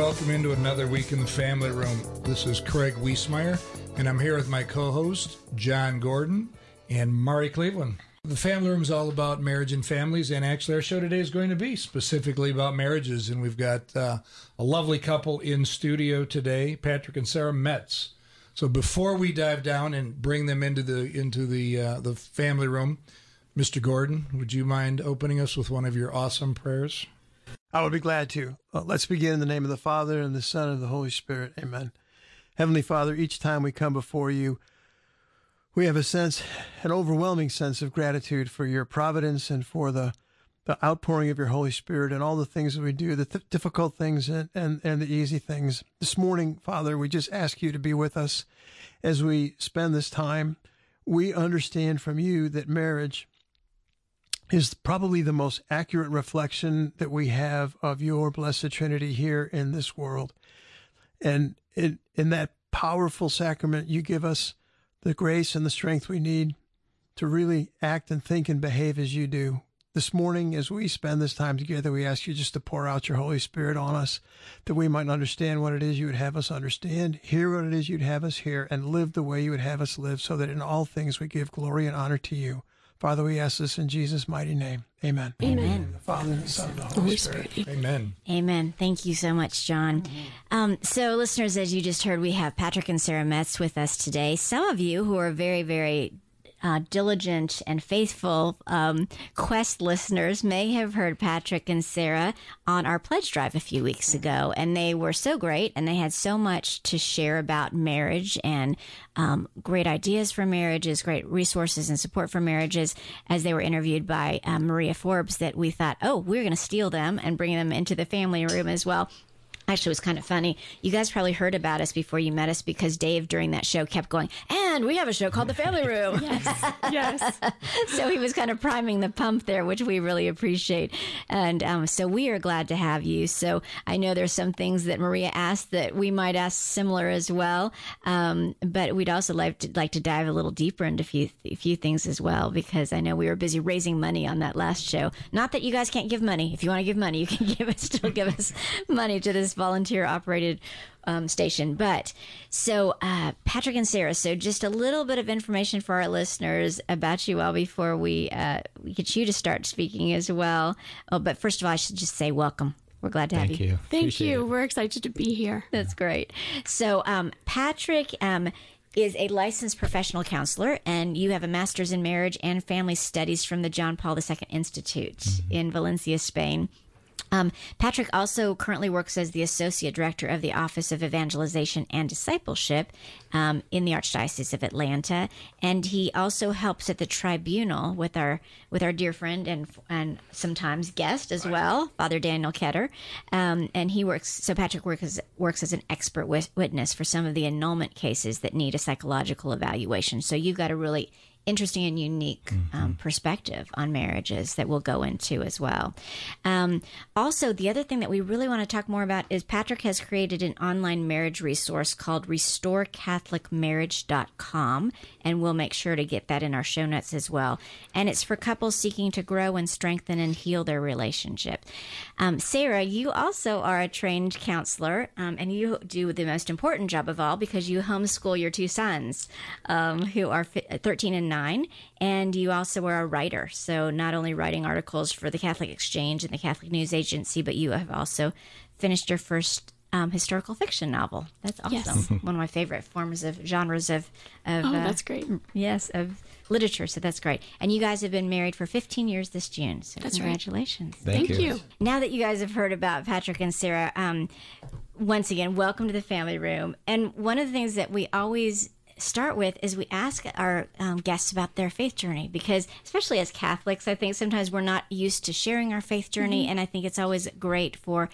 Welcome into another week in the family room. This is Craig Wiesmeyer, and I'm here with my co host, John Gordon and Mari Cleveland. The family room is all about marriage and families, and actually, our show today is going to be specifically about marriages. And we've got uh, a lovely couple in studio today, Patrick and Sarah Metts. So before we dive down and bring them into the into the uh, the family room, Mr. Gordon, would you mind opening us with one of your awesome prayers? I would be glad to. Uh, let's begin in the name of the Father and the Son and the Holy Spirit. Amen. Heavenly Father, each time we come before you, we have a sense, an overwhelming sense of gratitude for your providence and for the, the outpouring of your Holy Spirit and all the things that we do, the th- difficult things and, and, and the easy things. This morning, Father, we just ask you to be with us as we spend this time. We understand from you that marriage is probably the most accurate reflection that we have of your blessed Trinity here in this world. And in, in that powerful sacrament, you give us the grace and the strength we need to really act and think and behave as you do. This morning, as we spend this time together, we ask you just to pour out your Holy Spirit on us, that we might understand what it is you would have us understand, hear what it is you'd have us hear, and live the way you would have us live, so that in all things we give glory and honor to you. Father, we ask this in Jesus' mighty name. Amen. Amen. The Father and the Son and the Holy, Spirit. Amen. Amen. Thank you so much, John. Um, so, listeners, as you just heard, we have Patrick and Sarah Metts with us today. Some of you who are very, very uh, diligent and faithful um, Quest listeners may have heard Patrick and Sarah on our pledge drive a few weeks ago, and they were so great, and they had so much to share about marriage and um, great ideas for marriages, great resources and support for marriages. As they were interviewed by um, Maria Forbes, that we thought, oh, we're going to steal them and bring them into the family room as well. Actually, it was kind of funny. You guys probably heard about us before you met us because Dave, during that show, kept going, and we have a show called The Family Room. yes, yes. so he was kind of priming the pump there, which we really appreciate. And um, so we are glad to have you. So I know there's some things that Maria asked that we might ask similar as well. Um, but we'd also like to, like to dive a little deeper into a few, a few things as well, because I know we were busy raising money on that last show. Not that you guys can't give money. If you want to give money, you can give us, still give us money to this volunteer operated um, station. But so, uh, Patrick and Sarah, so just a little bit of information for our listeners about you all before we, uh, we get you to start speaking as well. Oh, but first of all, I should just say welcome. We're glad to Thank have you. you. Thank Appreciate you. it. We're excited to be here. That's great. So, um, Patrick um, is a licensed professional counselor, and you have a master's in marriage and family studies from the John Paul II Institute in Valencia, Spain. Um, Patrick also currently works as the associate director of the Office of Evangelization and Discipleship um, in the Archdiocese of Atlanta, and he also helps at the tribunal with our with our dear friend and and sometimes guest as well, Father Daniel Ketter. Um, and he works. So Patrick works as, works as an expert witness for some of the annulment cases that need a psychological evaluation. So you've got a really interesting and unique um, perspective on marriages that we'll go into as well. Um, also, the other thing that we really want to talk more about is Patrick has created an online marriage resource called RestoreCatholicMarriage.com, and we'll make sure to get that in our show notes as well. And it's for couples seeking to grow and strengthen and heal their relationship. Um, Sarah, you also are a trained counselor, um, and you do the most important job of all because you homeschool your two sons, um, who are fi- 13 and 9, and you also are a writer. So, not only writing articles for the Catholic Exchange and the Catholic News Agency, but you have also finished your first. Um, historical fiction novel. That's awesome. Yes. One of my favorite forms of genres of, of Oh, uh, that's great. yes, of literature. So that's great. And you guys have been married for 15 years this June. So That's right. congratulations. Thank, Thank you. Now that you guys have heard about Patrick and Sarah, um, once again, welcome to the family room. And one of the things that we always start with is we ask our um, guests about their faith journey because, especially as Catholics, I think sometimes we're not used to sharing our faith journey. And I think it's always great for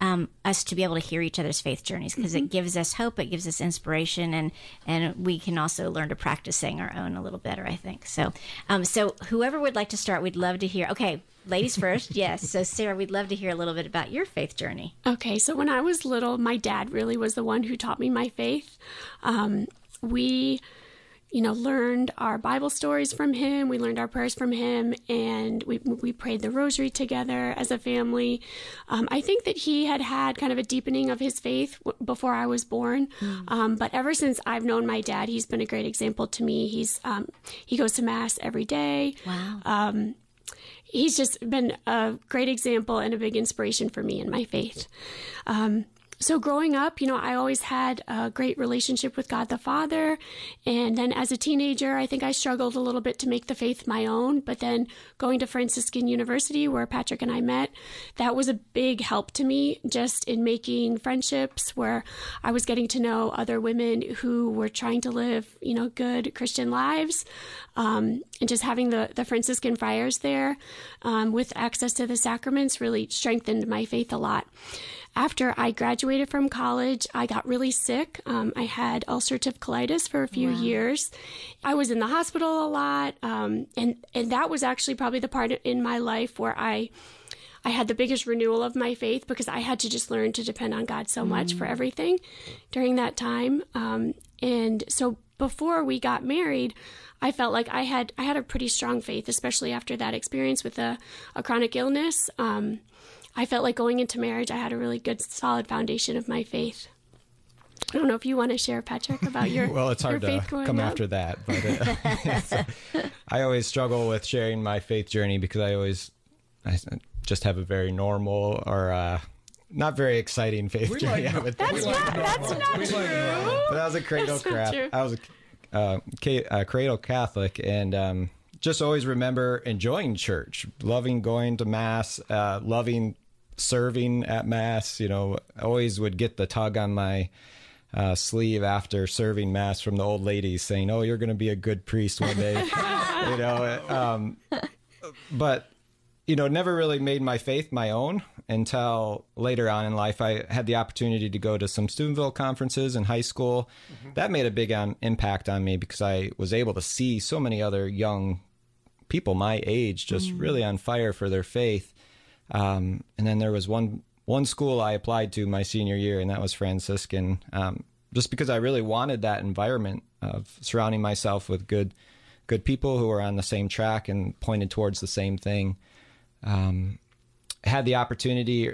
um, us to be able to hear each other's faith journeys because it gives us hope, it gives us inspiration, and and we can also learn to practice saying our own a little better. I think so. Um, so whoever would like to start, we'd love to hear. Okay, ladies first. yes. So Sarah, we'd love to hear a little bit about your faith journey. Okay, so when I was little, my dad really was the one who taught me my faith. Um, we you know, learned our Bible stories from him. We learned our prayers from him, and we we prayed the Rosary together as a family. Um, I think that he had had kind of a deepening of his faith w- before I was born, mm. um, but ever since I've known my dad, he's been a great example to me. He's um, he goes to mass every day. Wow um, he's just been a great example and a big inspiration for me in my faith. Um, so growing up, you know, I always had a great relationship with God the Father. And then as a teenager, I think I struggled a little bit to make the faith my own. But then going to Franciscan University, where Patrick and I met, that was a big help to me just in making friendships where I was getting to know other women who were trying to live, you know, good Christian lives. Um, and just having the, the Franciscan friars there um, with access to the sacraments really strengthened my faith a lot after I graduated from college, I got really sick. Um, I had ulcerative colitis for a few wow. years. I was in the hospital a lot, um, and and that was actually probably the part in my life where I. I had the biggest renewal of my faith because I had to just learn to depend on God so much mm. for everything during that time. Um, and so before we got married, I felt like I had I had a pretty strong faith, especially after that experience with a, a chronic illness. Um, I felt like going into marriage, I had a really good, solid foundation of my faith. I don't know if you want to share, Patrick, about your well. It's hard to come up. after that, but uh, I always struggle with sharing my faith journey because I always I just have a very normal or uh, not very exciting faith we journey. Like, that's, not, that's not true. but I was a cradle crap. I was a, uh, a cradle Catholic, and um, just always remember enjoying church, loving going to mass, uh, loving serving at mass. You know, always would get the tug on my uh, sleeve after serving mass from the old ladies saying, "Oh, you're going to be a good priest one day." you know, um, but you know, never really made my faith my own until later on in life. I had the opportunity to go to some Steubenville conferences in high school. Mm-hmm. That made a big um, impact on me because I was able to see so many other young people my age just mm. really on fire for their faith. Um, and then there was one one school I applied to my senior year, and that was Franciscan, um, just because I really wanted that environment of surrounding myself with good good people who are on the same track and pointed towards the same thing. Um, had the opportunity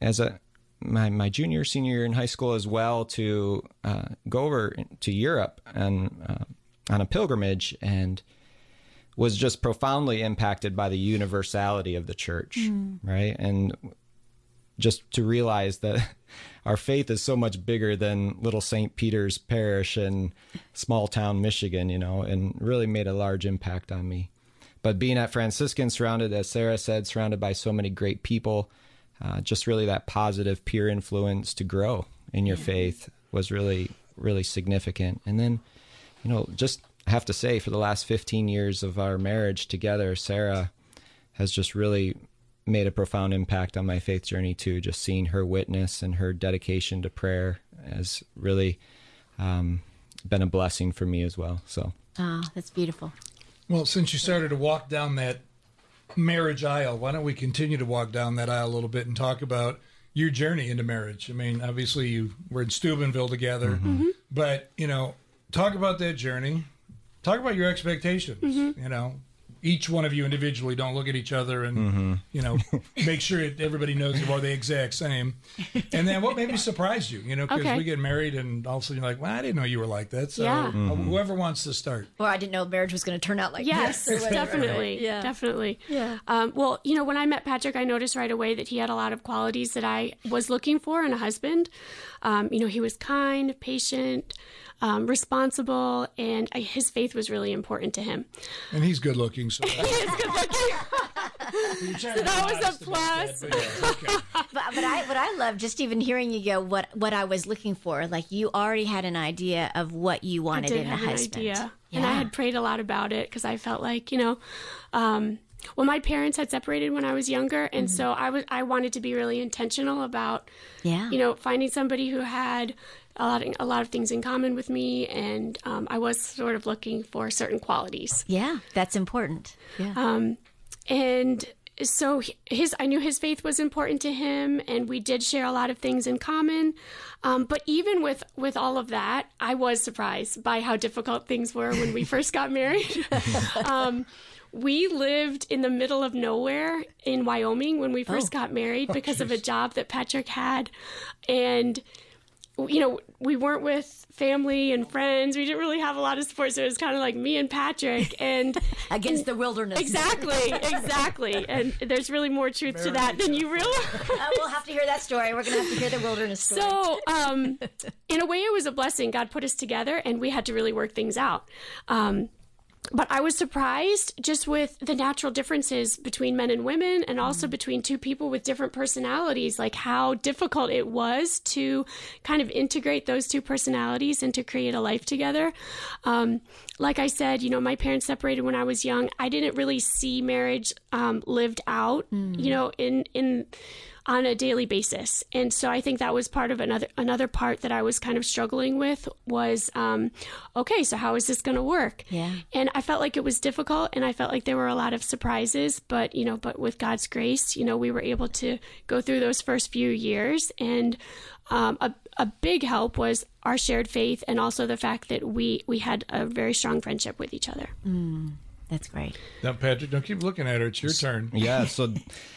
as a my, my junior senior year in high school as well to uh, go over to Europe and uh, on a pilgrimage and was just profoundly impacted by the universality of the church, mm. right? And just to realize that our faith is so much bigger than little St. Peter's Parish in small town Michigan, you know, and really made a large impact on me. But being at Franciscan, surrounded, as Sarah said, surrounded by so many great people, uh, just really that positive peer influence to grow in your yeah. faith was really, really significant. And then, you know, just I have to say, for the last 15 years of our marriage together, Sarah has just really made a profound impact on my faith journey too. Just seeing her witness and her dedication to prayer has really um, been a blessing for me as well. So, ah, oh, that's beautiful. Well, since you started to walk down that marriage aisle, why don't we continue to walk down that aisle a little bit and talk about your journey into marriage? I mean, obviously you were in Steubenville together, mm-hmm. but you know, talk about that journey talk about your expectations. Mm-hmm. You know, each one of you individually don't look at each other and mm-hmm. you know make sure everybody knows you are the exact same. And then what maybe surprised you? You know, because okay. we get married and all of a sudden you're like, well, I didn't know you were like that. So yeah. mm-hmm. whoever wants to start. Well, I didn't know marriage was going to turn out like yes, this. Yes, definitely, yeah. definitely. Yeah. Um, well, you know, when I met Patrick, I noticed right away that he had a lot of qualities that I was looking for in a husband. Um, you know, he was kind, patient um, responsible, and I, his faith was really important to him. And he's good looking, so he is good looking. so that was a plus. That, but, yeah, okay. but, but I, what I love, just even hearing you go, what what I was looking for, like you already had an idea of what you wanted in a husband. Idea. Yeah. And I had prayed a lot about it because I felt like, you know, um, well, my parents had separated when I was younger, and mm-hmm. so I was I wanted to be really intentional about, yeah, you know, finding somebody who had a lot of, a lot of things in common with me, and um, I was sort of looking for certain qualities. Yeah, that's important. Yeah. Um, and so his I knew his faith was important to him, and we did share a lot of things in common. Um, but even with with all of that, I was surprised by how difficult things were when we first got married. um, we lived in the middle of nowhere in Wyoming when we first oh. got married oh, because of a job that Patrick had, and you know, we weren't with family and friends. We didn't really have a lot of support. So it was kind of like me and Patrick and against the wilderness. Exactly, exactly. And there's really more truth to that than you realize. Uh, we'll have to hear that story. We're going to have to hear the wilderness story. So, um, in a way, it was a blessing. God put us together and we had to really work things out. Um, but I was surprised just with the natural differences between men and women and also mm. between two people with different personalities, like how difficult it was to kind of integrate those two personalities and to create a life together. Um, like I said, you know, my parents separated when I was young. I didn't really see marriage um, lived out, mm. you know, in, in, on a daily basis. And so I think that was part of another another part that I was kind of struggling with was um, okay, so how is this going to work? Yeah. And I felt like it was difficult, and I felt like there were a lot of surprises. But you know, but with God's grace, you know, we were able to go through those first few years, and um, a a big help was our shared faith, and also the fact that we we had a very strong friendship with each other. Mm. That's great. Now, Patrick, don't keep looking at her. It's your turn. Yeah. So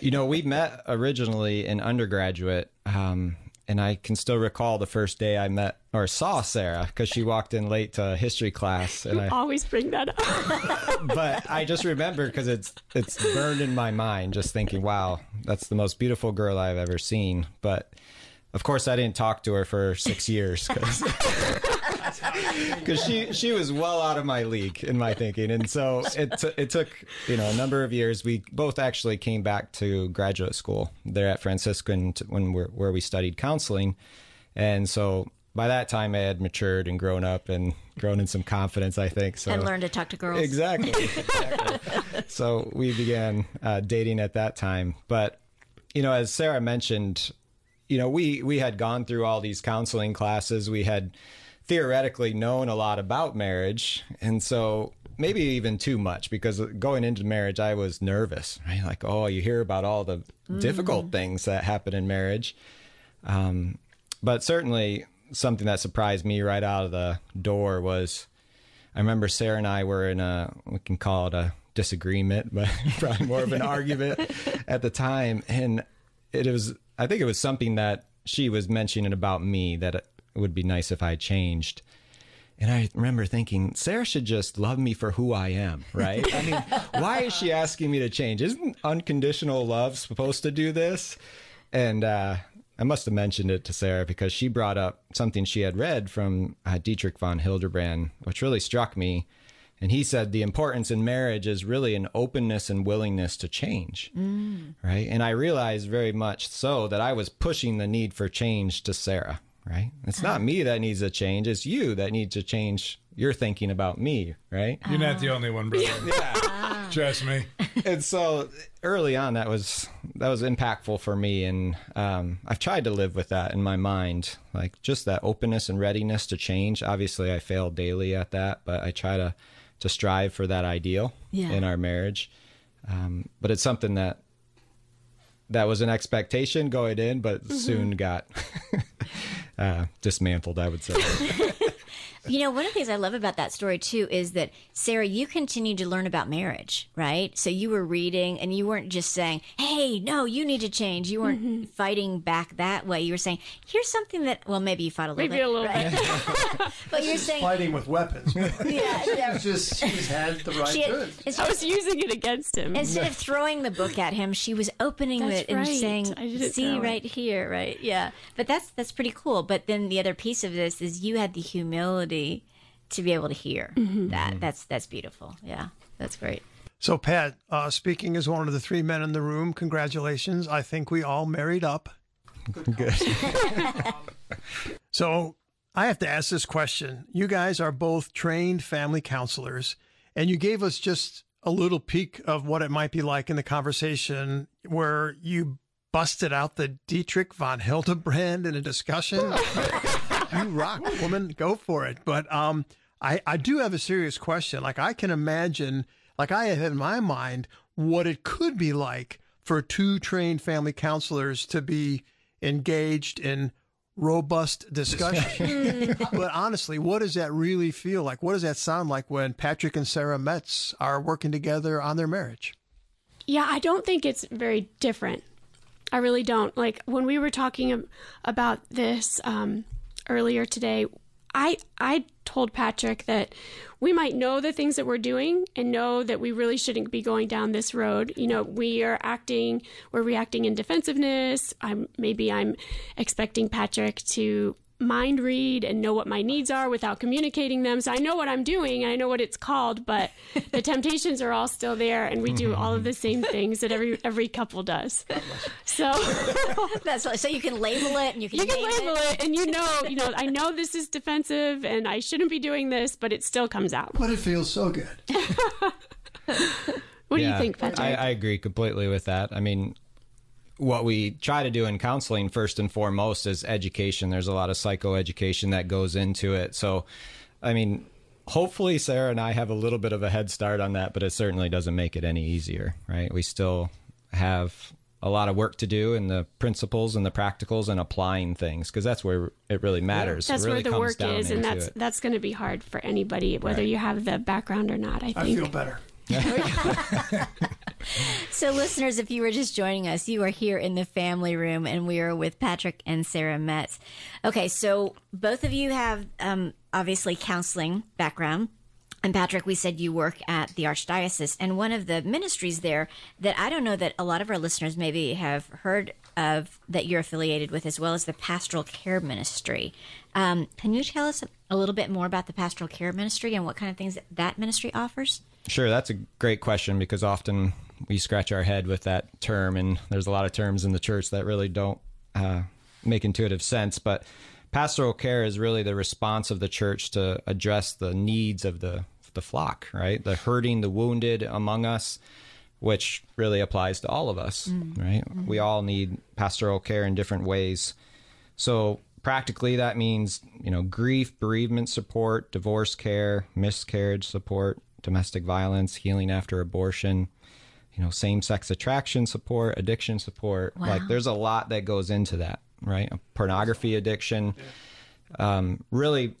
you know, we met originally in undergraduate, um, and I can still recall the first day I met or saw Sarah because she walked in late to history class. And you I always bring that up. but I just remember because it's it's burned in my mind, just thinking, "Wow, that's the most beautiful girl I've ever seen." But of course, I didn't talk to her for six years because she she was well out of my league in my thinking, and so it t- it took you know a number of years. We both actually came back to graduate school there at Franciscan t- when we're, where we studied counseling, and so by that time I had matured and grown up and grown in some confidence, I think. So and learned to talk to girls. Exactly. exactly. so we began uh, dating at that time, but you know, as Sarah mentioned, you know, we we had gone through all these counseling classes. We had theoretically known a lot about marriage, and so maybe even too much because going into marriage, I was nervous. Right, like oh, you hear about all the mm. difficult things that happen in marriage, um, but certainly something that surprised me right out of the door was. I remember Sarah and I were in a we can call it a disagreement, but probably more of an argument at the time, and it was I think it was something that she was mentioning about me that it would be nice if I changed. And I remember thinking, Sarah should just love me for who I am, right? I mean, why is she asking me to change? Isn't unconditional love supposed to do this? And uh, I must have mentioned it to Sarah because she brought up something she had read from uh, Dietrich von Hildebrand, which really struck me. And he said the importance in marriage is really an openness and willingness to change. Mm. Right. And I realized very much so that I was pushing the need for change to Sarah. Right. It's not me that needs to change. It's you that needs to change your thinking about me. Right. You're not the only one, brother. yeah. Trust me. And so early on, that was that was impactful for me, and um, I've tried to live with that in my mind, like just that openness and readiness to change. Obviously, I fail daily at that, but I try to to strive for that ideal yeah. in our marriage. Um, but it's something that that was an expectation going in, but mm-hmm. soon got uh, dismantled. I would say. You know, one of the things I love about that story too is that Sarah, you continued to learn about marriage, right? So you were reading and you weren't just saying, "Hey, no, you need to change." You weren't mm-hmm. fighting back that way. You were saying, "Here's something that well, maybe you fought a little maybe bit." a little right? bit. but you're saying fighting with weapons. yeah, yeah. She's just she's had the right had, I was using it against him. Instead of throwing the book at him, she was opening that's it and right. saying, "See right here, right? Yeah." But that's that's pretty cool. But then the other piece of this is you had the humility to be able to hear mm-hmm. that. That's that's beautiful. Yeah, that's great. So, Pat, uh, speaking as one of the three men in the room, congratulations. I think we all married up. Good. Good. so, I have to ask this question. You guys are both trained family counselors, and you gave us just a little peek of what it might be like in the conversation where you busted out the Dietrich von Hildebrand in a discussion. you rock, woman. Go for it. But um, I, I do have a serious question. Like, I can imagine, like, I have in my mind what it could be like for two trained family counselors to be engaged in robust discussion. but honestly, what does that really feel like? What does that sound like when Patrick and Sarah Metts are working together on their marriage? Yeah, I don't think it's very different. I really don't. Like when we were talking about this um, earlier today, I I told Patrick that we might know the things that we're doing and know that we really shouldn't be going down this road. You know, we are acting, we're reacting in defensiveness. I'm maybe I'm expecting Patrick to mind read and know what my needs are without communicating them. So I know what I'm doing, I know what it's called, but the temptations are all still there and we do all of the same things that every every couple does. So that's so you can label it and you can You can label it. it and you know, you know, I know this is defensive and I shouldn't be doing this, but it still comes out. But it feels so good. what yeah, do you think, Patrick? I, I agree completely with that. I mean, what we try to do in counseling first and foremost is education. There's a lot of psychoeducation that goes into it. So, I mean, hopefully Sarah and I have a little bit of a head start on that, but it certainly doesn't make it any easier, right? We still have a lot of work to do in the principles and the practicals and applying things because that's where it really matters. That's really where the work is, and that's it. that's going to be hard for anybody, whether right. you have the background or not. I think. I feel better. so, listeners, if you were just joining us, you are here in the family room, and we are with Patrick and Sarah Metts. Okay, so both of you have um, obviously counseling background. And Patrick, we said you work at the Archdiocese, and one of the ministries there that I don't know that a lot of our listeners maybe have heard of that you're affiliated with, as well as the Pastoral Care Ministry. Um, can you tell us a little bit more about the Pastoral Care Ministry and what kind of things that, that ministry offers? Sure, that's a great question because often we scratch our head with that term, and there's a lot of terms in the church that really don't uh, make intuitive sense. But pastoral care is really the response of the church to address the needs of the the flock, right? The hurting, the wounded among us, which really applies to all of us, mm right? mm We all need pastoral care in different ways. So practically, that means you know grief, bereavement support, divorce care, miscarriage support, domestic violence, healing after abortion, you know, same sex attraction support, addiction support. Wow. Like there's a lot that goes into that, right? Pornography addiction. Um, really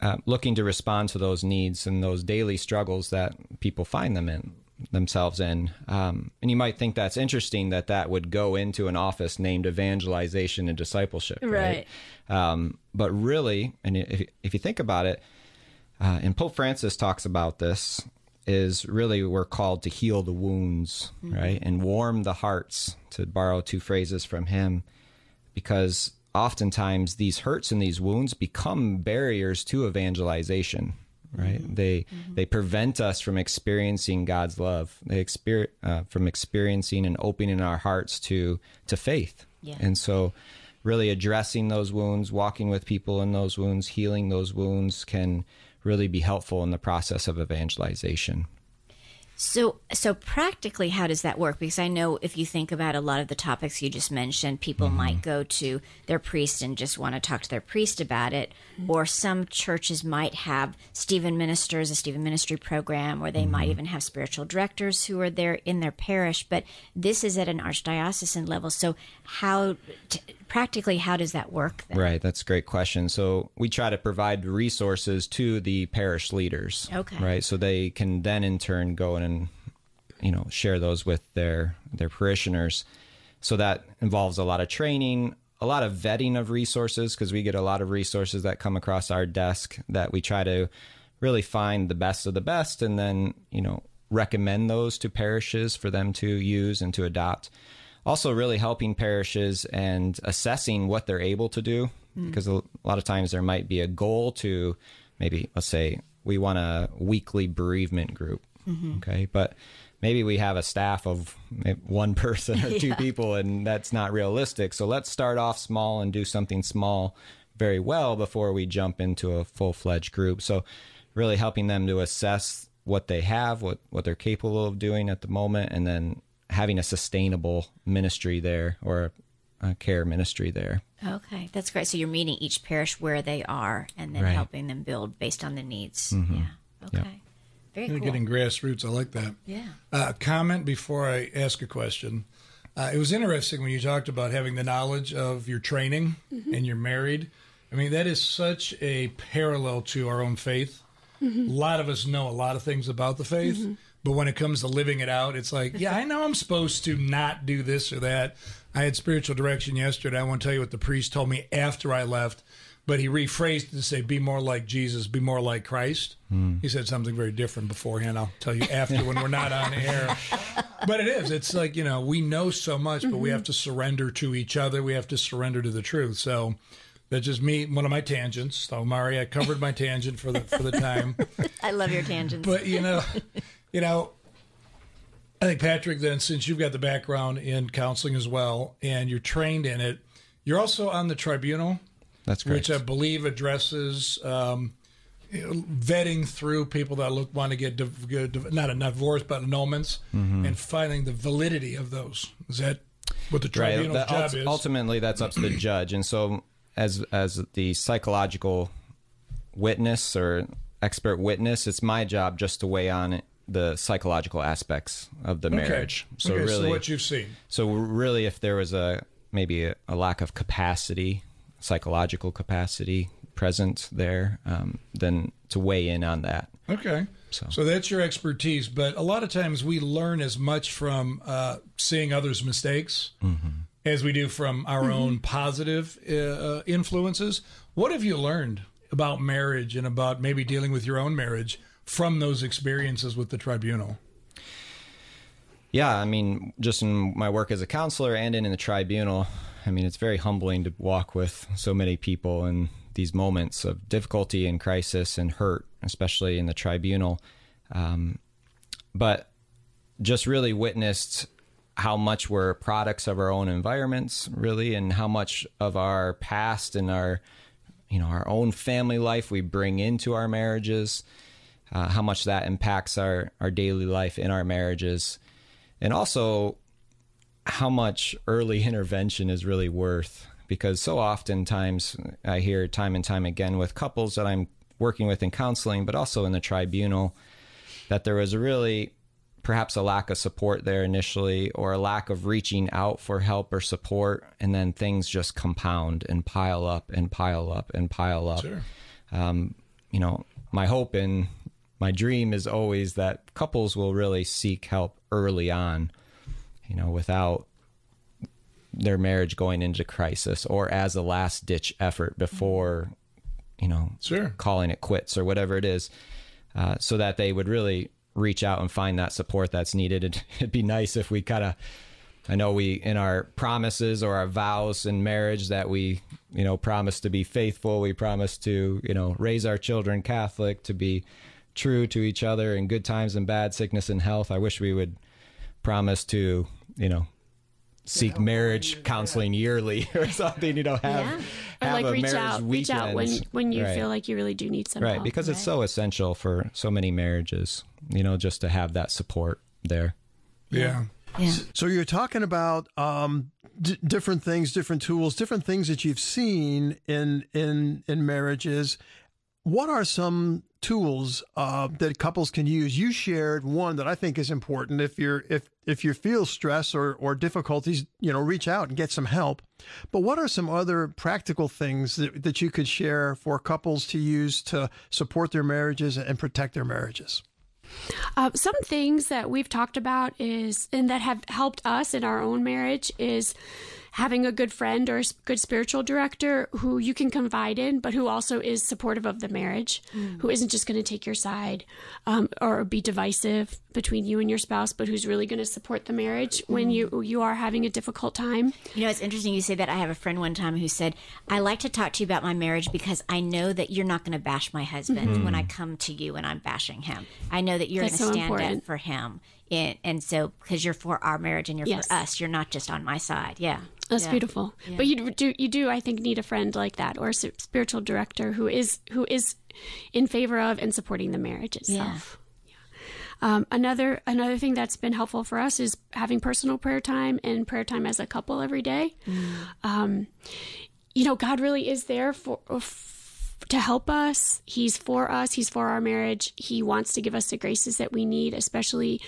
uh, looking to respond to those needs and those daily struggles that people find them in themselves in. Um, and you might think that's interesting that that would go into an office named evangelization and discipleship, right? right. Um, but really, and if, if you think about it, uh, and Pope Francis talks about this, is really we're called to heal the wounds, mm-hmm. right? And warm the hearts, to borrow two phrases from him, because oftentimes these hurts and these wounds become barriers to evangelization right mm-hmm. they mm-hmm. they prevent us from experiencing god's love they exper- uh, from experiencing and opening our hearts to to faith yeah. and so really addressing those wounds walking with people in those wounds healing those wounds can really be helpful in the process of evangelization. So, so practically, how does that work? Because I know if you think about a lot of the topics you just mentioned, people mm-hmm. might go to their priest and just want to talk to their priest about it, mm-hmm. or some churches might have Stephen ministers, a Stephen ministry program, or they mm-hmm. might even have spiritual directors who are there in their parish. But this is at an archdiocesan level. So, how t- practically, how does that work? Then? Right, that's a great question. So we try to provide resources to the parish leaders. Okay. Right, so they can then in turn go in and you know share those with their their parishioners. So that involves a lot of training, a lot of vetting of resources because we get a lot of resources that come across our desk that we try to really find the best of the best and then you know recommend those to parishes for them to use and to adopt also really helping parishes and assessing what they're able to do mm. because a lot of times there might be a goal to maybe let's say we want a weekly bereavement group mm-hmm. okay but maybe we have a staff of one person or two yeah. people and that's not realistic so let's start off small and do something small very well before we jump into a full-fledged group so really helping them to assess what they have, what what they're capable of doing at the moment, and then having a sustainable ministry there or a care ministry there. Okay, that's great. So you're meeting each parish where they are, and then Right. helping them build based on the needs. Mm-hmm. Yeah. Okay. Very cool. getting grassroots. I like that. yeah. Uh, comment before I ask a question. Uh, it was interesting when you talked about having the knowledge of your training and you're married. I mean, that is such a parallel to our own faith. A lot of us know a lot of things about the faith, but when it comes to living it out, it's like, yeah, I know I'm supposed to not do this or that. I had spiritual direction yesterday. I won't tell you what the priest told me after I left, but he rephrased it to say, be more like Jesus, be more like Christ. Hmm. He said something very different beforehand. I'll tell you after when we're not on air. But it is. It's like, you know, we know so much, but we mm-hmm. have to surrender to each other. We have to surrender to the truth. So that's just me, one of my tangents. So, Mari, I covered my tangent for the for the time. I love your tangents. But you know, you know, I think Patrick. Then, since you've got the background in counseling as well, and you're trained in it, you're also on the tribunal, That's great. which I believe addresses um, vetting through people that look want to get div- div- not a divorce but annulments, Mm-hmm. and finding the validity of those. Is that what the right. tribunal's That job ult- is? ultimately, that's up to the judge. And so, as as the psychological witness or expert witness, it's my job just to weigh on the psychological aspects of the Okay. marriage. So okay, really, so what you've seen. So really, if there was a maybe a, a lack of capacity, psychological capacity present there, um, then to weigh in on that. Okay. So. so that's your expertise. But a lot of times we learn as much from uh, seeing others' mistakes as we do from our own positive uh, uh, influences. What have you learned about marriage and about maybe dealing with your own marriage from those experiences with the tribunal? Yeah, I mean, just in my work as a counselor and in, in the tribunal, I mean, it's very humbling to walk with so many people in these moments of difficulty and crisis and hurt, especially in the tribunal. Um, but just really witnessed how much we're products of our own environments, really, and how much of our past and our, you know, our own family life we bring into our marriages, uh, how much that impacts our our daily life in our marriages and also how much early intervention is really worth because so oftentimes I hear time and time again with couples that I'm working with in counseling, but also in the tribunal, that there was a really perhaps a lack of support there initially or a lack of reaching out for help or support and then things just compound and pile up and pile up and pile up Sure. um, you know, my hope and my dream is always that couples will really seek help early on, you know, without their marriage going into crisis or as a last ditch effort before, you know, Sure. calling it quits or whatever it is, uh, so that they would really reach out and find that support that's needed. It'd, it'd be nice if we kind of I know we in our promises or our vows in marriage that we, you know, promise to be faithful. We promise to, you know, raise our children Catholic, to be true to each other in good times and bad, sickness and health. I wish we would promise to, you know, seek marriage counseling yearly or something. You know, have Yeah. Or have like a reach marriage out, reach out when when you Right. feel like you really do need some right help. because it's so essential for so many marriages. You know, just to have that support there. Yeah. Yeah. So you're talking about um, d- different things, different tools, different things that you've seen in in in marriages. What are some tools uh, that couples can use? You shared one that I think is important. If you're if if you feel stress or or difficulties, you know, reach out and get some help. But what are some other practical things that, that you could share for couples to use to support their marriages and protect their marriages? Uh, some things that we've talked about is, and that have helped us in our own marriage, is having a good friend or a good spiritual director who you can confide in, but who also is supportive of the marriage, mm. who isn't just going to take your side um, or be divisive between you and your spouse, but who's really going to support the marriage when mm. you you are having a difficult time. You know, it's interesting you say that. I have a friend one time who said, I like to talk to you about my marriage because I know that you're not going to bash my husband mm-hmm. when I come to you and I'm bashing him. I know that you're going to so stand up for him. And, and so, because you're for our marriage and you're Yes. for us, you're not just on my side. Yeah. That's Yeah. beautiful. But you do you do I think need a friend like that or a spiritual director who is who is in favor of and supporting the marriage itself. Um, another another thing that's been helpful for us is having personal prayer time and prayer time as a couple every day. Mm. Um, you know, God really is there for, to help us. He's for us. He's for our marriage. He wants to give us the graces that we need, especially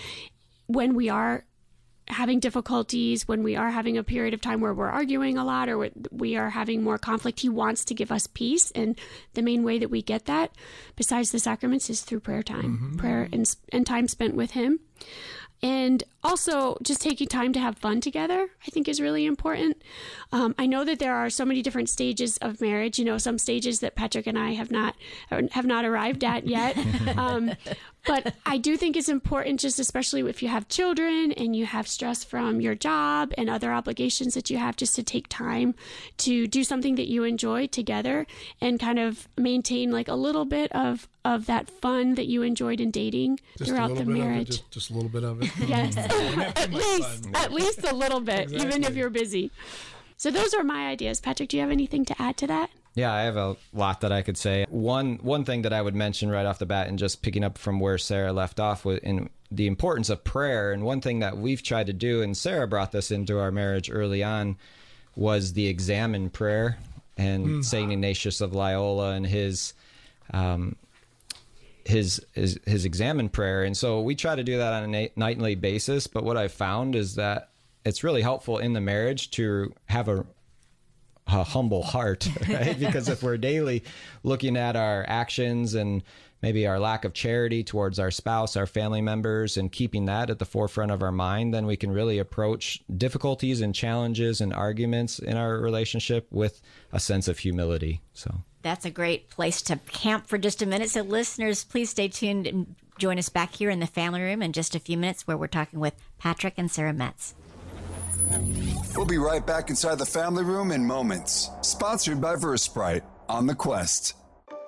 when we are having difficulties, when we are having a period of time where we're arguing a lot or we are having more conflict, he wants to give us peace. And the main way that we get that, besides the sacraments, is through prayer time, mm-hmm. prayer and, and time spent with him. And also, just taking time to have fun together, I think, is really important. Um, I know that there are so many different stages of marriage. You know, some stages that Patrick and I have not have not arrived at yet. Um, but I do think it's important, just especially if you have children and you have stress from your job and other obligations that you have, just to take time to do something that you enjoy together and kind of maintain like a little bit of of that fun that you enjoyed in dating just throughout the marriage. Just, just, a little bit of it. yes, at least at least a little bit, exactly. even if you're busy. So those are my ideas. Patrick, do you have anything to add to that? Yeah, I have a lot that I could say. One one thing that I would mention right off the bat, and just picking up from where Sarah left off, with in the importance of prayer. And one thing that we've tried to do, and Sarah brought this into our marriage early on, was the examen prayer. And mm. Saint Ignatius of Loyola and his um, his his his examen prayer. And so we try to do that on a nightly basis. But what I found is that it's really helpful in the marriage to have a a humble heart, right? because if we're daily looking at our actions and maybe our lack of charity towards our spouse, our family members, and keeping that at the forefront of our mind, then we can really approach difficulties and challenges and arguments in our relationship with a sense of humility. So that's a great place to camp for just a minute. So, listeners, please stay tuned and join us back here in the family room in just a few minutes where we're talking with Patrick and Sarah Metts. We'll be right back inside the family room in moments. Sponsored by Versprite on the Quest.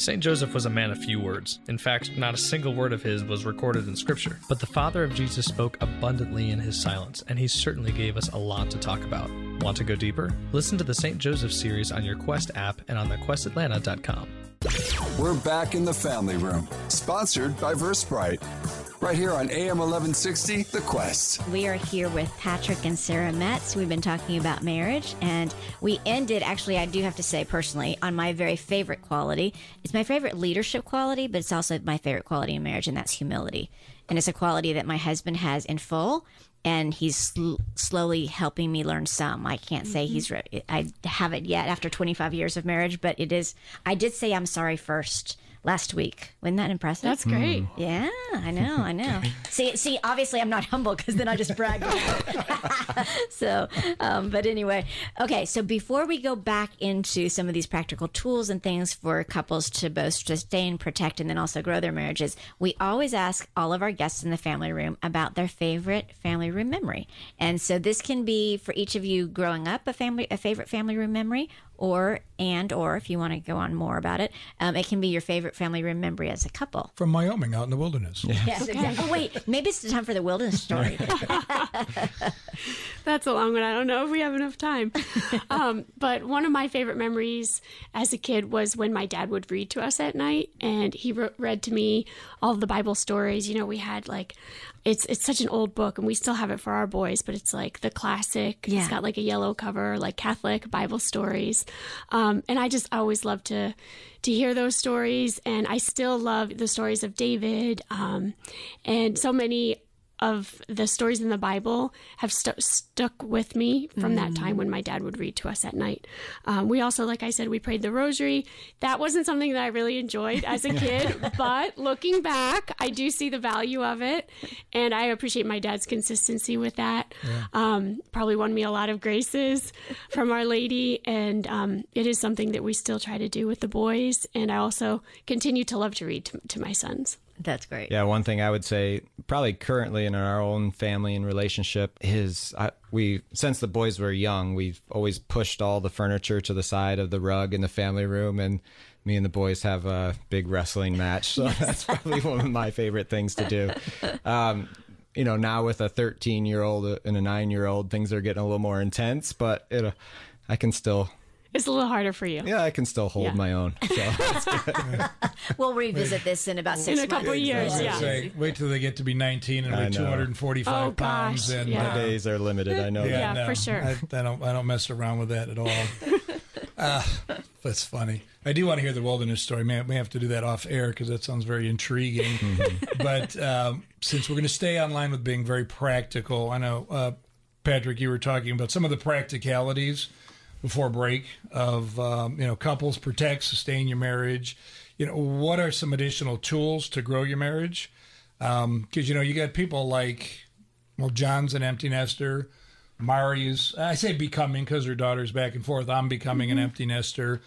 St. Joseph was a man of few words. In fact, not a single word of his was recorded in Scripture. But the father of Jesus spoke abundantly in his silence, and he certainly gave us a lot to talk about. Want to go deeper? Listen to the St. Joseph series on your Quest app and on thequestatlanta.com. We're back in the family room, sponsored by Versprite. Right here on AM 1160, The Quest. We are here with Patrick and Sarah Metts. We've been talking about marriage, and we ended, actually, I do have to say personally, on my very favorite quality. It's my favorite leadership quality, but it's also my favorite quality in marriage, and that's humility. And it's a quality that my husband has in full and he's sl- slowly helping me learn some. I can't say mm-hmm. he's re- I haven't yet after 25 years of marriage, but it is. I did say I'm sorry first last week. Wasn't that impressive? That's great. Mm. Yeah, I know, I know. see, see, obviously I'm not humble because then I just brag. so, um, but anyway, okay. So before we go back into some of these practical tools and things for couples to both sustain, protect, and then also grow their marriages, we always ask all of our guests in the family room about their favorite family room memory. And so this can be for each of you growing up a family, a favorite family room memory, or and or if you want to go on more about it, um, it can be your favorite family room memory as a couple. From Wyoming, out in the wilderness. Yes, yes okay. exactly. Oh wait, maybe it's the time for the wilderness story. That's a long one. I don't know if we have enough time. Um, but one of my favorite memories as a kid was when my dad would read to us at night, and he re- read to me all the Bible stories. You know, we had like it's it's such an old book and we still have it for our boys but it's like the classic yeah. it's got like a yellow cover like catholic bible stories um, and i just always love to to hear those stories and i still love the stories of david um, and so many of the stories in the Bible have st- stuck with me from mm. that time when my dad would read to us at night. Um, we also, like I said, we prayed the rosary. That wasn't something that I really enjoyed as a kid, but looking back, I do see the value of it, and I appreciate my dad's consistency with that. Yeah. Um, probably won me a lot of graces from Our Lady, and um, it is something that we still try to do with the boys. And I also continue to love to read to, to my sons. That's great. Yeah, one thing I would say, probably currently in our own family and relationship, is I, we since the boys were young, we've always pushed all the furniture to the side of the rug in the family room, and me and the boys have a big wrestling match. So yes. that's probably one of my favorite things to do. Um, you know, now with a 13 year old and a nine year old, things are getting a little more intense, but it, I can still it's a little harder for you. Yeah, I can still hold yeah. my own. So we'll revisit this in about six in a couple months. years. Yeah. Say, wait till they get to be 19 and weigh 245 oh, pounds. And yeah. my days are limited. I know. Yeah, that. no, for sure. I, I, don't. I don't mess around with that at all. uh, that's funny. I do want to hear the wilderness story. May, may have to do that off air because that sounds very intriguing. Mm-hmm. But um, since we're going to stay online with being very practical, I know, uh, Patrick, you were talking about some of the practicalities before break of um, you know couples protect, sustain your marriage. You know what are some additional tools to grow your marriage? Because um, you know you got people like well, John's an empty nester. Mari's I say becoming because her daughter's back and forth. I'm becoming mm-hmm. an empty nester,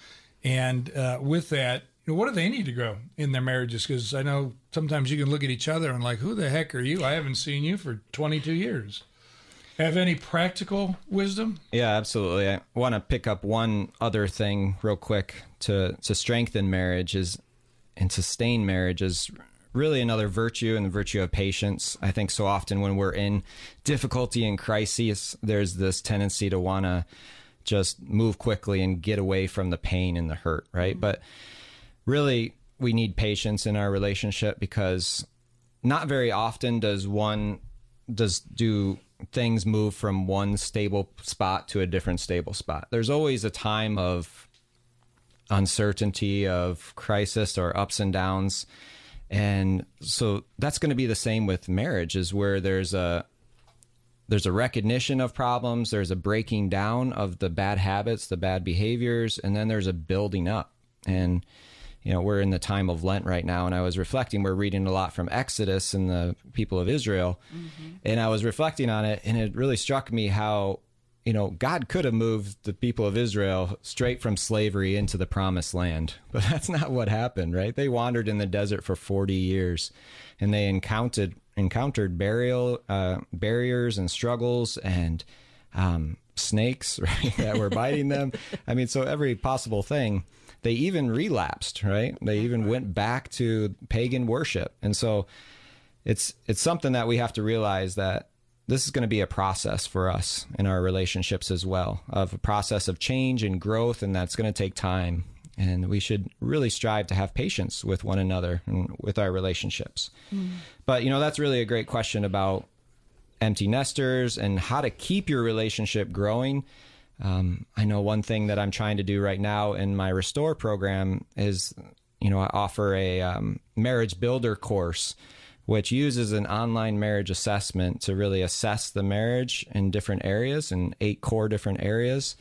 and uh, with that, you know, what do they need to grow in their marriages? Because I know sometimes you can look at each other and like, who the heck are you? I haven't seen you for 22 years. Have any practical wisdom? Yeah, absolutely. I want to pick up one other thing real quick to to strengthen marriage is and sustain marriage is really another virtue and the virtue of patience. I think so often when we're in difficulty and crises, there's this tendency to want to just move quickly and get away from the pain and the hurt, right? Mm-hmm. But really, we need patience in our relationship because not very often does one does do things move from one stable spot to a different stable spot. There's always a time of uncertainty, of crisis, or ups and downs. And so that's going to be the same with marriage, is where there's a there's a recognition of problems, there's a breaking down of the bad habits, the bad behaviors, and then there's a building up. And you know, we're in the time of Lent right now, and I was reflecting. We're reading a lot from Exodus and the people of Israel, mm-hmm. and I was reflecting on it, and it really struck me how, you know, God could have moved the people of Israel straight from slavery into the promised land, but that's not what happened, right? They wandered in the desert for 40 years, and they encountered encountered burial uh, barriers and struggles and um, snakes, right, that were biting them. I mean, so every possible thing they even relapsed, right? They even went back to pagan worship. And so it's it's something that we have to realize that this is going to be a process for us in our relationships as well, of a process of change and growth, and that's going to take time. And we should really strive to have patience with one another and with our relationships. Mm. But, you know, that's really a great question about empty nesters and how to keep your relationship growing. Um, I know one thing that I'm trying to do right now in my Restore program is, you know, I offer a um, marriage builder course, which uses an online marriage assessment to really assess the marriage in different areas in eight core different areas.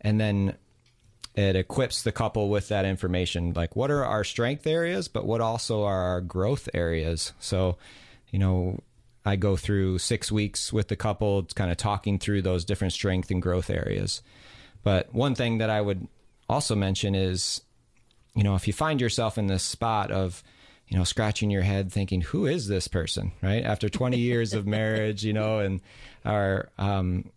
And then it equips the couple with that information like what are our strength areas, but what also are our growth areas. So, you know, I go through six weeks with the couple, kind of talking through those different strength and growth areas. But one thing that I would also mention is, you know, if you find yourself in this spot of, you know, scratching your head thinking, who is this person, right? After 20 years of marriage, you know, and our, um,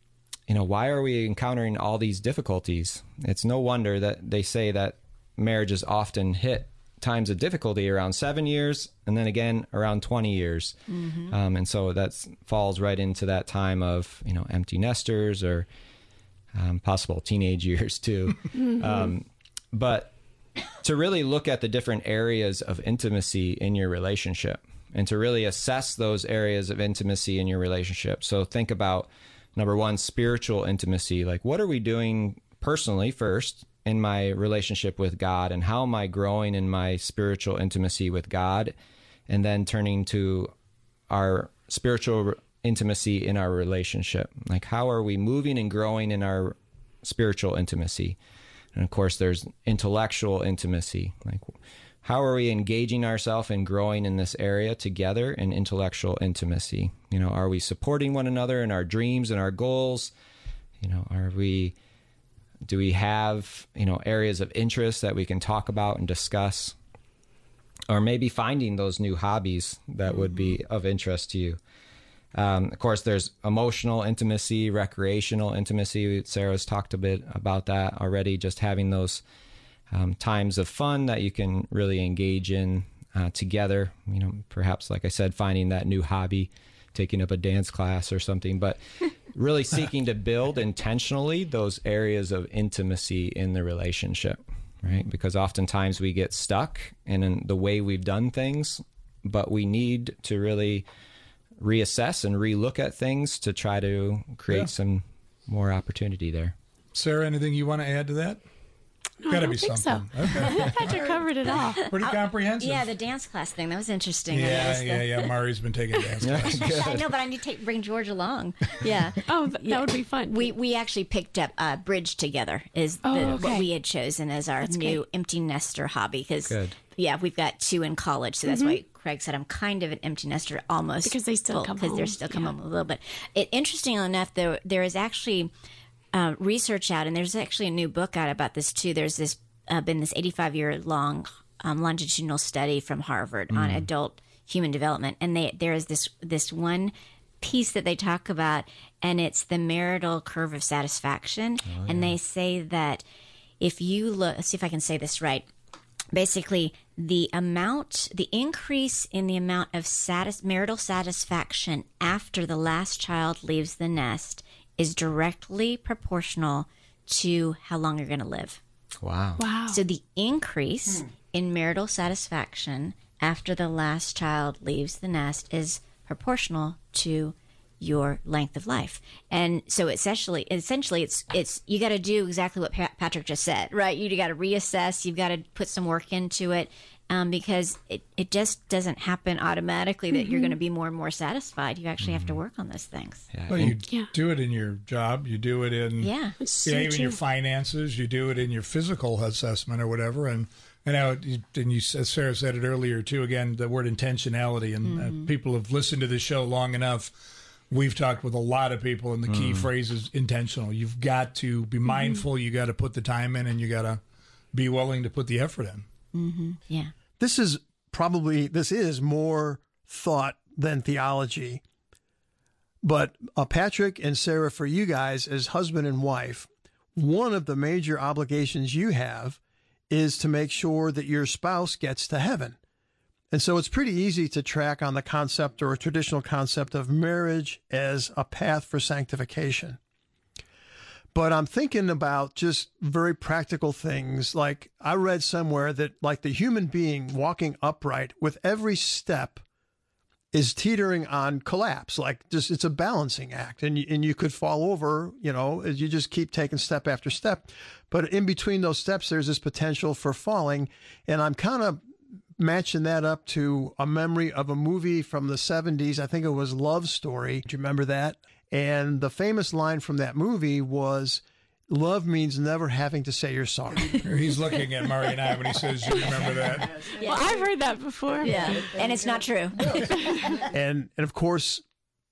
you know, why are we encountering all these difficulties? It's no wonder that they say that marriage is often hit times of difficulty around seven years and then again around 20 years. Mm-hmm. Um, and so that falls right into that time of, you know, empty nesters or um, possible teenage years too. Mm-hmm. Um, but to really look at the different areas of intimacy in your relationship and to really assess those areas of intimacy in your relationship. So think about number one, spiritual intimacy. Like, what are we doing personally first in my relationship with God and how am I growing in my spiritual intimacy with God and then turning to our spiritual intimacy in our relationship? Like how are we moving and growing in our spiritual intimacy? And of course there's intellectual intimacy. Like how are we engaging ourselves and growing in this area together in intellectual intimacy? You know are we supporting one another in our dreams and our goals? You know are we do we have you know areas of interest that we can talk about and discuss? Or maybe finding those new hobbies that would be mm-hmm. of interest to you. Um, of course there's emotional intimacy recreational intimacy. Sarah's talked a bit about that already just having those um, times of fun that you can really engage in uh, together. You know perhaps like i said finding that new hobby taking up a dance class or something. But really seeking to build intentionally those areas of intimacy in the relationship, right? Because oftentimes we get stuck in the way we've done things, but we need to really reassess and relook at things to try to create yeah. some more opportunity there. Sarah, anything you want to add to that? No, Gotta be something. So. Okay. Patrick covered it all. Pretty comprehensive. Yeah, the dance class thing that was interesting. Yeah, yeah, the... yeah. Mari's been taking dance classes. I know, but I need to take, bring George along. Yeah. oh, that yeah. would be fun. We we actually picked up uh, bridge together is oh, the, okay. what we had chosen as our that's new great. empty nester hobby because yeah we've got two in college, so that's mm-hmm. why Craig said I'm kind of an empty nester almost because they still come because they're still come yeah. home a little bit. It, interesting enough, though, there is actually. Uh, research out, and there's actually a new book out about this too. There's this uh, been this 85 year long um, longitudinal study from Harvard mm. on adult human development, and they there is this this one piece that they talk about, and it's the marital curve of satisfaction, oh, yeah. and they say that if you look, see if I can say this right. Basically, the amount, the increase in the amount of satis- marital satisfaction after the last child leaves the nest is directly proportional to how long you're going to live. Wow. Wow. So the increase hmm. in marital satisfaction after the last child leaves the nest is proportional to your length of life. And so essentially essentially it's it's you got to do exactly what Patrick just said, right? You got to reassess, you've got to put some work into it. Um, because it, it just doesn't happen automatically that mm-hmm. you're going to be more and more satisfied. You actually mm-hmm. have to mm-hmm. work on those things. Yeah. Well, you yeah. do it in your job. You do it in yeah, yeah even your finances. You do it in your physical assessment or whatever. And and now, and you, as Sarah said it earlier too. Again, the word intentionality, and uh, mm-hmm. uh, people have listened to this show long enough. We've talked with a lot of people, and the key mm. phrase is intentional. You've got to be mm-hmm. mindful. You got to put the time in, and you got to be willing to put the effort in. Mm-hmm. Yeah. This is probably this is more thought than theology. But uh, Patrick and Sarah, for you guys as husband and wife, one of the major obligations you have is to make sure that your spouse gets to heaven. And so it's pretty easy to track on the concept or traditional concept of marriage as a path for sanctification. But I'm thinking about just very practical things. Like I read somewhere that, like the human being walking upright with every step is teetering on collapse. Like just it's a balancing act, and you, and you could fall over. You know, as you just keep taking step after step. But in between those steps, there's this potential for falling, and I'm kind of matching that up to a memory of a movie from the 70s. I think it was Love Story. Do you remember that? And the famous line from that movie was, Love means never having to say you're sorry. He's looking at Mari and I when he says, "You remember that?" Well, I've heard that before. Yeah, and it's not true. and and of course,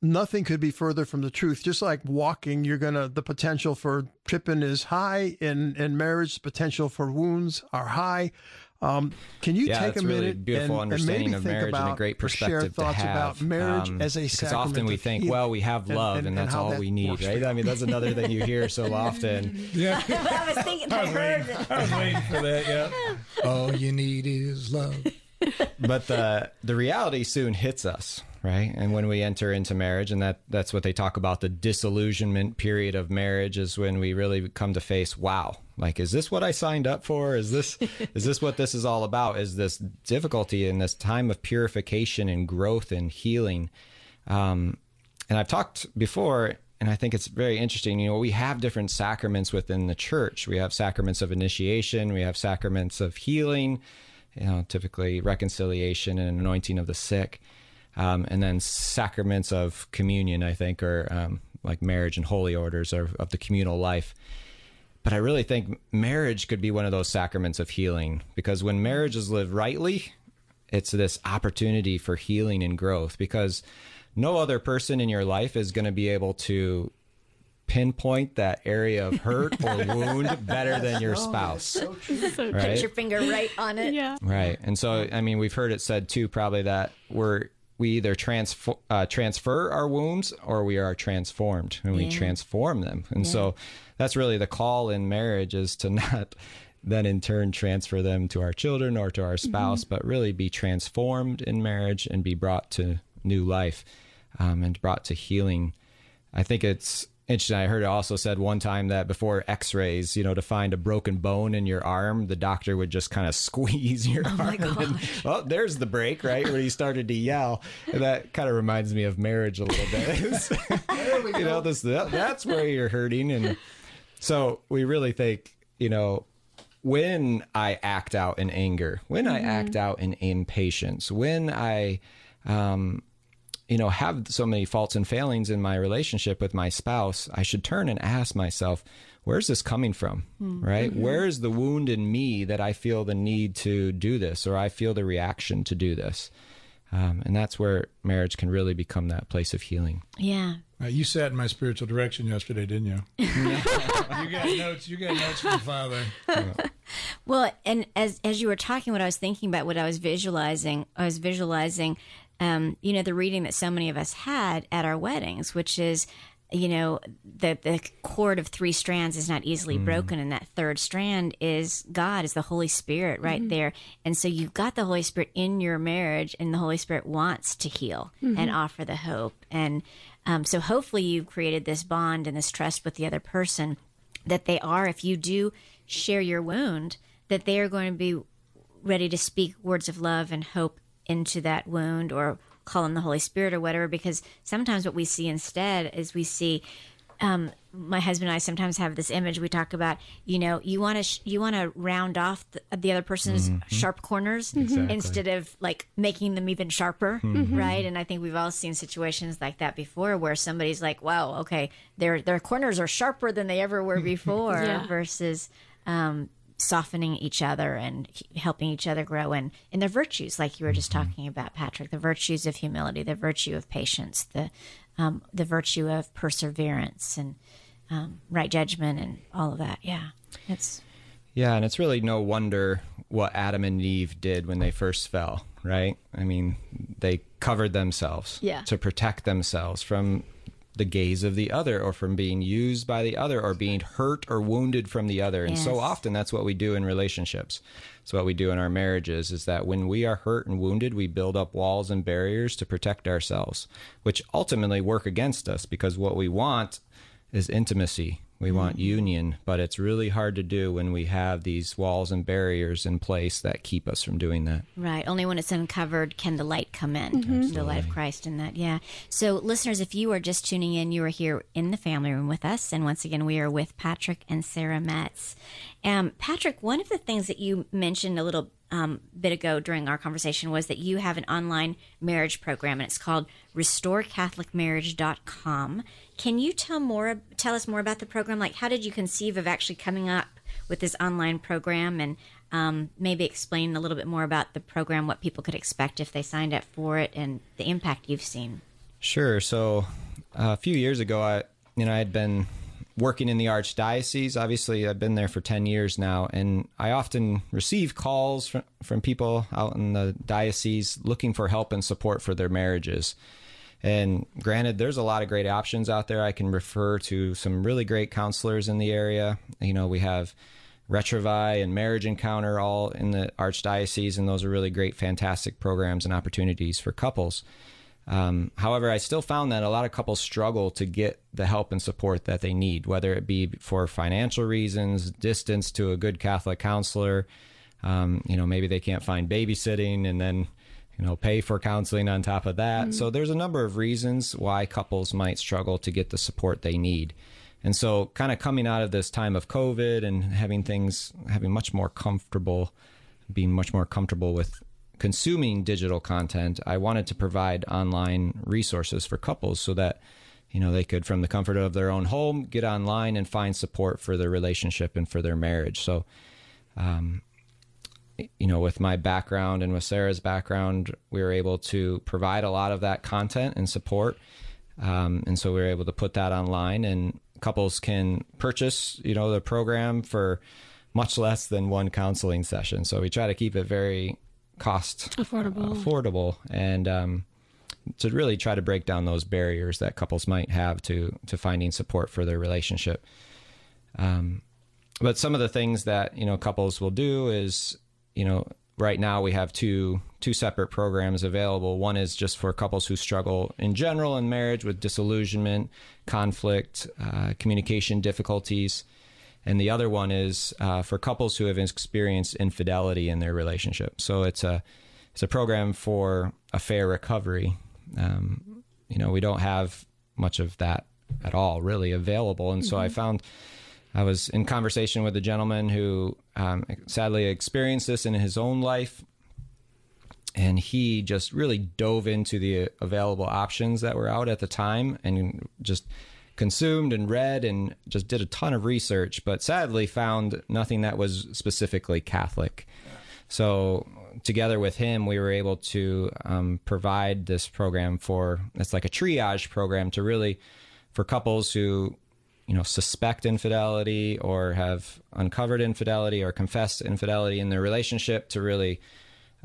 nothing could be further from the truth. Just like walking, you're gonna the potential for tripping is high. In in marriage, the potential for wounds are high. Um, can you yeah, take a really minute beautiful and, understanding and of maybe marriage think about and a great or share perspective to thoughts have about marriage um, as a because often we think, well, we have love, and- and, and that's how all that we need, right? I mean, that's another thing you hear so often. Yeah, I was thinking, I, I was waiting. I was waiting for that. Yeah. All you need is love. but the the reality soon hits us right and when we enter into marriage and that that's what they talk about the disillusionment period of marriage is when we really come to face wow like is this what i signed up for is this is this what this is all about is this difficulty in this time of purification and growth and healing um, and i've talked before and I think it's very interesting. You know, we have different sacraments within the church. We have sacraments of initiation, we have sacraments of healing, you know, typically reconciliation and anointing of the sick, um, and then sacraments of communion. I think, or um, like marriage and holy orders of, of the communal life. But I really think marriage could be one of those sacraments of healing because when marriage is lived rightly, it's this opportunity for healing and growth because no other person in your life is going to be able to pinpoint that area of hurt or wound better than your spouse. So Right. Put your finger right on it. Yeah. Right. And so, I mean, we've heard it said too, probably that we're, we either transfer, uh, transfer our wounds or we are transformed and we transform them. And so that's really the call in marriage is to not then in turn transfer them to our children or to our spouse, but really be transformed in marriage and be brought to new life um, and brought to healing. I think it's interesting. I heard it also said one time that before x rays, you know, to find a broken bone in your arm, the doctor would just kind of squeeze your arm. And, well, there's the break, right? When he started to yell. And that kind of reminds me of marriage a little bit. you know, this that, that's where you're hurting. And so we really think, you know, when I act out in anger, when I mm-hmm. act out in impatience, when I, um, you know, have so many faults and failings in my relationship with my spouse, I should turn and ask myself, where's this coming from? Hmm. Right? Mm-hmm. Where is the wound in me that I feel the need to do this or I feel the reaction to do this? Um, and that's where marriage can really become that place of healing. Yeah. Uh, you sat in my spiritual direction yesterday, didn't you? you got notes. You got notes from Father. Well, and as as you were talking, what I was thinking about, what I was visualizing, I was visualizing, um, you know, the reading that so many of us had at our weddings, which is, you know, the the cord of three strands is not easily mm. broken, and that third strand is God, is the Holy Spirit, right mm-hmm. there. And so you've got the Holy Spirit in your marriage, and the Holy Spirit wants to heal mm-hmm. and offer the hope, and um, so hopefully you've created this bond and this trust with the other person that they are, if you do share your wound, that they are going to be ready to speak words of love and hope into that wound or call on the Holy Spirit or whatever. Because sometimes what we see instead is we see. Um, my husband and I sometimes have this image. We talk about, you know, you want to sh- you want to round off the, the other person's sharp corners instead of like making them even sharper, right? And I think we've all seen situations like that before, where somebody's like, "Wow, okay, their their corners are sharper than they ever were before," Yeah. versus um, softening each other and helping each other grow and in their virtues, like you were just talking about, Patrick, the virtues of humility, the virtue of patience, the um, the virtue of perseverance and um, right judgment and all of that. Yeah, it's Yeah, and it's really no wonder what Adam and Eve did when they first fell, right? I mean, they covered themselves Yeah. to protect themselves from the gaze of the other or from being used by the other or being hurt or wounded from the other. And yes. so often that's what we do in relationships. It's what we do in our marriages is that when we are hurt and wounded, we build up walls and barriers to protect ourselves, which ultimately work against us because what we want is intimacy. We mm-hmm. want union, but it's really hard to do when we have these walls and barriers in place that keep us from doing that. Right. Only when it's uncovered can the light come in, mm-hmm. the light of Christ in that. Yeah. So, listeners, if you are just tuning in, you are here in the family room with us. And once again, we are with Patrick and Sarah Metts. Um, Patrick, one of the things that you mentioned a little um, bit ago during our conversation was that you have an online marriage program and it's called restorecatholicmarriage.com. Can you tell more tell us more about the program? Like how did you conceive of actually coming up with this online program and um, maybe explain a little bit more about the program, what people could expect if they signed up for it, and the impact you've seen. Sure. So uh, a few years ago, I you know I had been working in the archdiocese. Obviously, I've been there for 10 years now, and I often receive calls from, from people out in the diocese looking for help and support for their marriages. And granted, there's a lot of great options out there. I can refer to some really great counselors in the area. You know, we have Retrouvaille and Marriage Encounter all in the Archdiocese, and those are really great, fantastic programs and opportunities for couples. Um, however, I still found that a lot of couples struggle to get the help and support that they need, whether it be for financial reasons, distance to a good Catholic counselor. Um, you know, maybe they can't find babysitting and then, you know, pay for counseling on top of that. Mm-hmm. So there's a number of reasons why couples might struggle to get the support they need. And so, kind of coming out of this time of COVID and having things, having much more comfortable, being much more comfortable with consuming digital content, I wanted to provide online resources for couples so that you know they could from the comfort of their own home get online and find support for their relationship and for their marriage. So um, you know, with my background and with Sarah's background, we were able to provide a lot of that content and support. Um, and so we were able to put that online and couples can purchase, you know, the program for much less than one counseling session. So we try to keep it very cost affordable, affordable, and um, to really try to break down those barriers that couples might have to to finding support for their relationship. Um, but some of the things that you know couples will do is you know right now we have two two separate programs available. One is just for couples who struggle in general in marriage with disillusionment, conflict, uh, communication difficulties and the other one is uh, for couples who have experienced infidelity in their relationship. So it's a it's a program for affair recovery. Um, you know, we don't have much of that at all really available, and mm-hmm. so I mm-hmm. found I was in conversation with a gentleman who um, sadly experienced this in his own life. And he just really dove into the available options that were out at the time and just consumed and read and just did a ton of research, but sadly found nothing that was specifically Catholic. So together with him, we were able to um, provide this program for it's like a triage program to really for couples who you know suspect infidelity or have uncovered infidelity or confessed infidelity in their relationship to really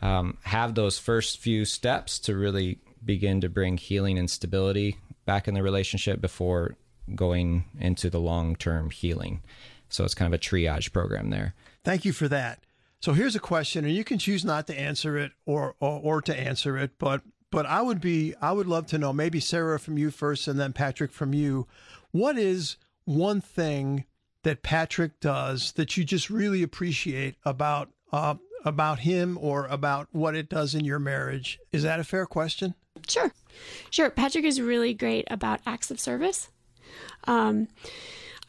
um, have those first few steps to really begin to bring healing and stability back in the relationship before going into the long term healing. So it's kind of a triage program there. Thank you for that. So here's a question, and you can choose not to answer it or, or, or to answer it, but but I would be I would love to know maybe Sarah from you first, and then Patrick from you. What is one thing that Patrick does that you just really appreciate about uh, about him or about what it does in your marriage? Is that a fair question? Sure. Sure. Patrick is really great about acts of service. Um,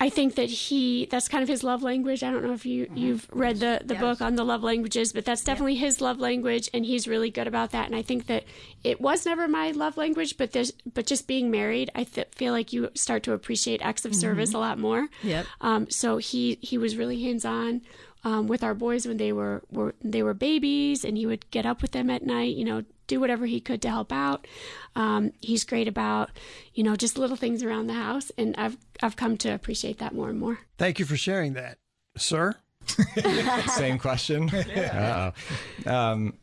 I think that he that's kind of his love language. I don't know if you mm-hmm. you've read the the yes. book on the love languages, but that's definitely yeah. his love language and he's really good about that and I think that it was never my love language, but there's but just being married, I th- feel like you start to appreciate acts of mm-hmm. service a lot more. Yep. Um, so he he was really hands-on um, with our boys when they were, were they were babies, and he would get up with them at night. You know, do whatever he could to help out. Um, he's great about you know just little things around the house, and I've I've come to appreciate that more and more. Thank you for sharing that, sir. Same question. Yeah. Um,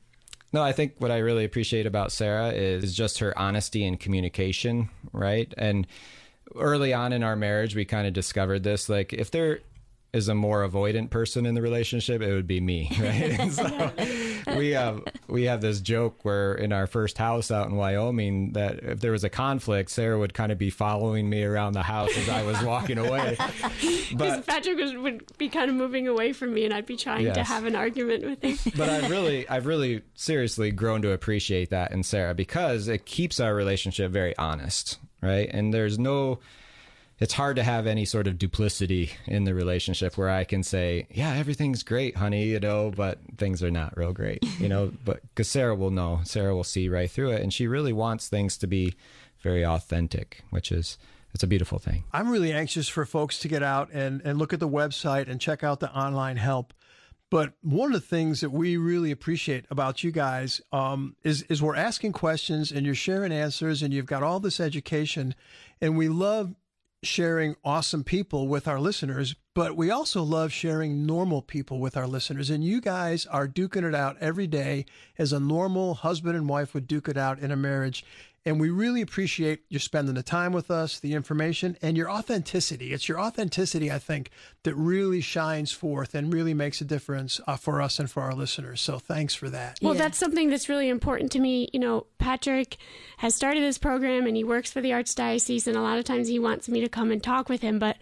no, I think what I really appreciate about Sarah is just her honesty and communication, right? And early on in our marriage, we kind of discovered this. Like, if there is a more avoidant person in the relationship, it would be me, right? so we have we have this joke where in our first house out in Wyoming that if there was a conflict, Sarah would kind of be following me around the house as I was walking away. But Patrick was, would be kind of moving away from me, and I'd be trying yes. to have an argument with him. but I've really, I've really seriously grown to appreciate that in Sarah because it keeps our relationship very honest, right? And there's no it's hard to have any sort of duplicity in the relationship where I can say, yeah, everything's great, honey, you know, but things are not real great, you know, but because Sarah will know, Sarah will see right through it. And she really wants things to be very authentic, which is, it's a beautiful thing. I'm really anxious for folks to get out and, and look at the website and check out the online help. But one of the things that we really appreciate about you guys um, is is we're asking questions and you're sharing answers and you've got all this education, and we love sharing awesome people with our listeners, but we also love sharing normal people with our listeners. And you guys are duking it out every day as a normal husband and wife would duke it out in a marriage. And we really appreciate you spending the time with us, the information, and your authenticity. It's your authenticity, I think, that really shines forth and really makes a difference uh, for us and for our listeners. So thanks for that. Well, yeah. that's something that's really important to me. You know, Patrick has started this program and he works for the Archdiocese, and a lot of times he wants me to come and talk with him. But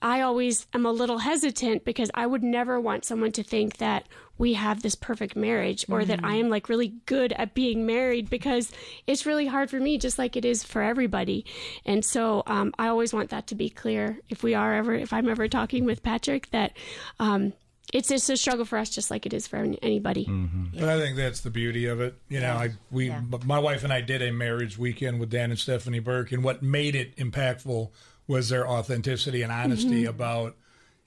I always am a little hesitant because I would never want someone to think that we have this perfect marriage or mm-hmm. that I am like really good at being married because it's really hard for me, just like it is for everybody. And so um, I always want that to be clear. If we are ever, if I'm ever talking with Patrick, that um, it's just a struggle for us, just like it is for anybody. Mm-hmm. Yeah. But I think that's the beauty of it. You know, I we yeah. my wife and I did a marriage weekend with Dan and Stephanie Burke, and what made it impactful was their authenticity and honesty mm-hmm. about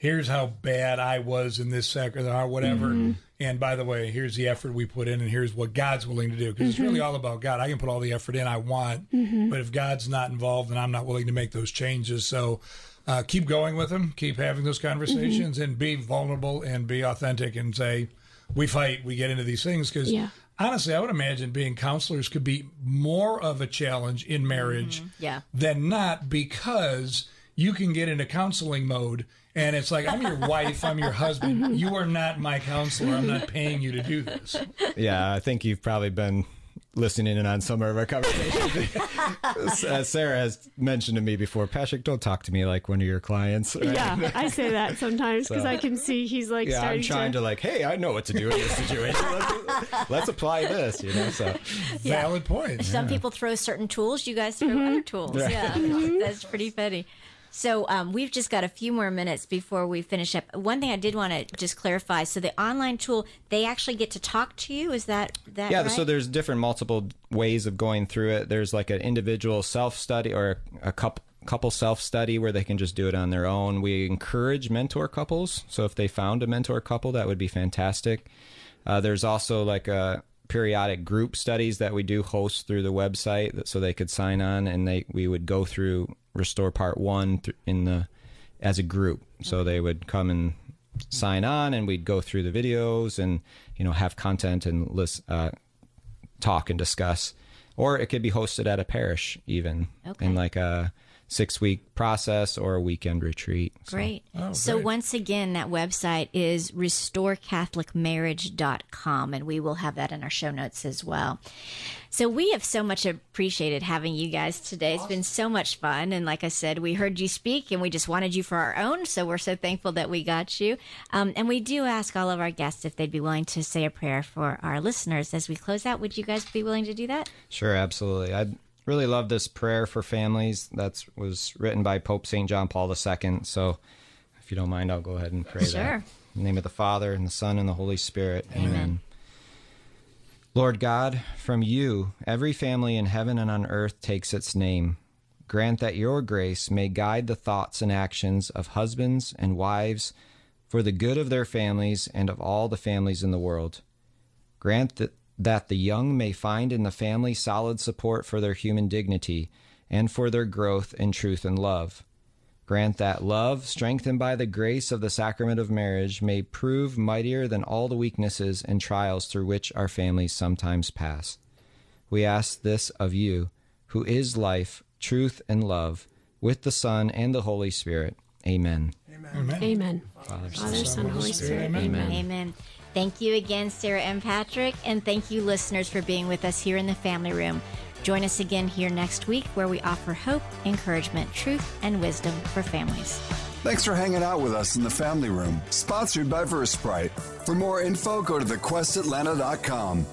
here's how bad I was in this second or whatever. Mm-hmm. And by the way, here's the effort we put in, and here's what God's willing to do. Because mm-hmm. it's really mm-hmm. all about God. I can put all the effort in I want, mm-hmm. but if God's not involved, then I'm not willing to make those changes. So uh, keep going with them, keep having those conversations, mm-hmm. and be vulnerable and be authentic and say, we fight, we get into these things. Because yeah. honestly, I would imagine being counselors could be more of a challenge in marriage mm-hmm. yeah. than not because you can get into counseling mode and it's like, I'm your wife, I'm your husband. You are not my counselor. I'm not paying you to do this. Yeah, I think you've probably been listening in on some of our conversations. As Sarah has mentioned to me before, Patrick, don't talk to me like one of your clients. Right? Yeah, I say that sometimes because so, I can see he's like yeah, starting I'm trying to... to... like, hey, I know what to do in this situation. let's, let's apply this, you know. So yeah. valid point. Some yeah. people throw certain tools, you guys throw mm-hmm. other tools. Right. Yeah, that's pretty funny. So um, we've just got a few more minutes before we finish up. One thing I did want to just clarify: so the online tool, they actually get to talk to you. Is that that? Yeah. Right? So there's different multiple ways of going through it. There's like an individual self study or a couple couple self study where they can just do it on their own. We encourage mentor couples. So if they found a mentor couple, that would be fantastic. Uh, there's also like a periodic group studies that we do host through the website so they could sign on and they we would go through restore part one in the as a group. So they would come and sign on, and we'd go through the videos and you know have content and list, uh, talk and discuss. Or it could be hosted at a parish, even okay. in like a six week process or a weekend retreat. So. Great. Oh, so, great. once again, that website is restorecatholicmarriage.com, and we will have that in our show notes as well. So, we have so much appreciated having you guys today. It's been so much fun. And like I said, we heard you speak and we just wanted you for our own. So, we're so thankful that we got you. Um, and we do ask all of our guests if they'd be willing to say a prayer for our listeners as we close out. Would you guys be willing to do that? Sure, absolutely. I'd really love this prayer for families that was written by Pope St. John Paul II. So if you don't mind, I'll go ahead and pray sure. that. In the name of the Father, and the Son, and the Holy Spirit. Amen. Amen. Lord God, from you, every family in heaven and on earth takes its name. Grant that your grace may guide the thoughts and actions of husbands and wives for the good of their families and of all the families in the world. Grant that that the young may find in the family solid support for their human dignity and for their growth in truth and love. Grant that love, strengthened by the grace of the sacrament of marriage, may prove mightier than all the weaknesses and trials through which our families sometimes pass. We ask this of you, who is life, truth, and love, with the Son and the Holy Spirit. Amen. Amen. Amen. Father, Father Son, Holy Spirit. Amen. Amen. Amen. Thank you again, Sarah and Patrick, and thank you, listeners, for being with us here in the family room. Join us again here next week where we offer hope, encouragement, truth, and wisdom for families. Thanks for hanging out with us in the family room, sponsored by Versprite. For more info, go to thequestatlanta.com.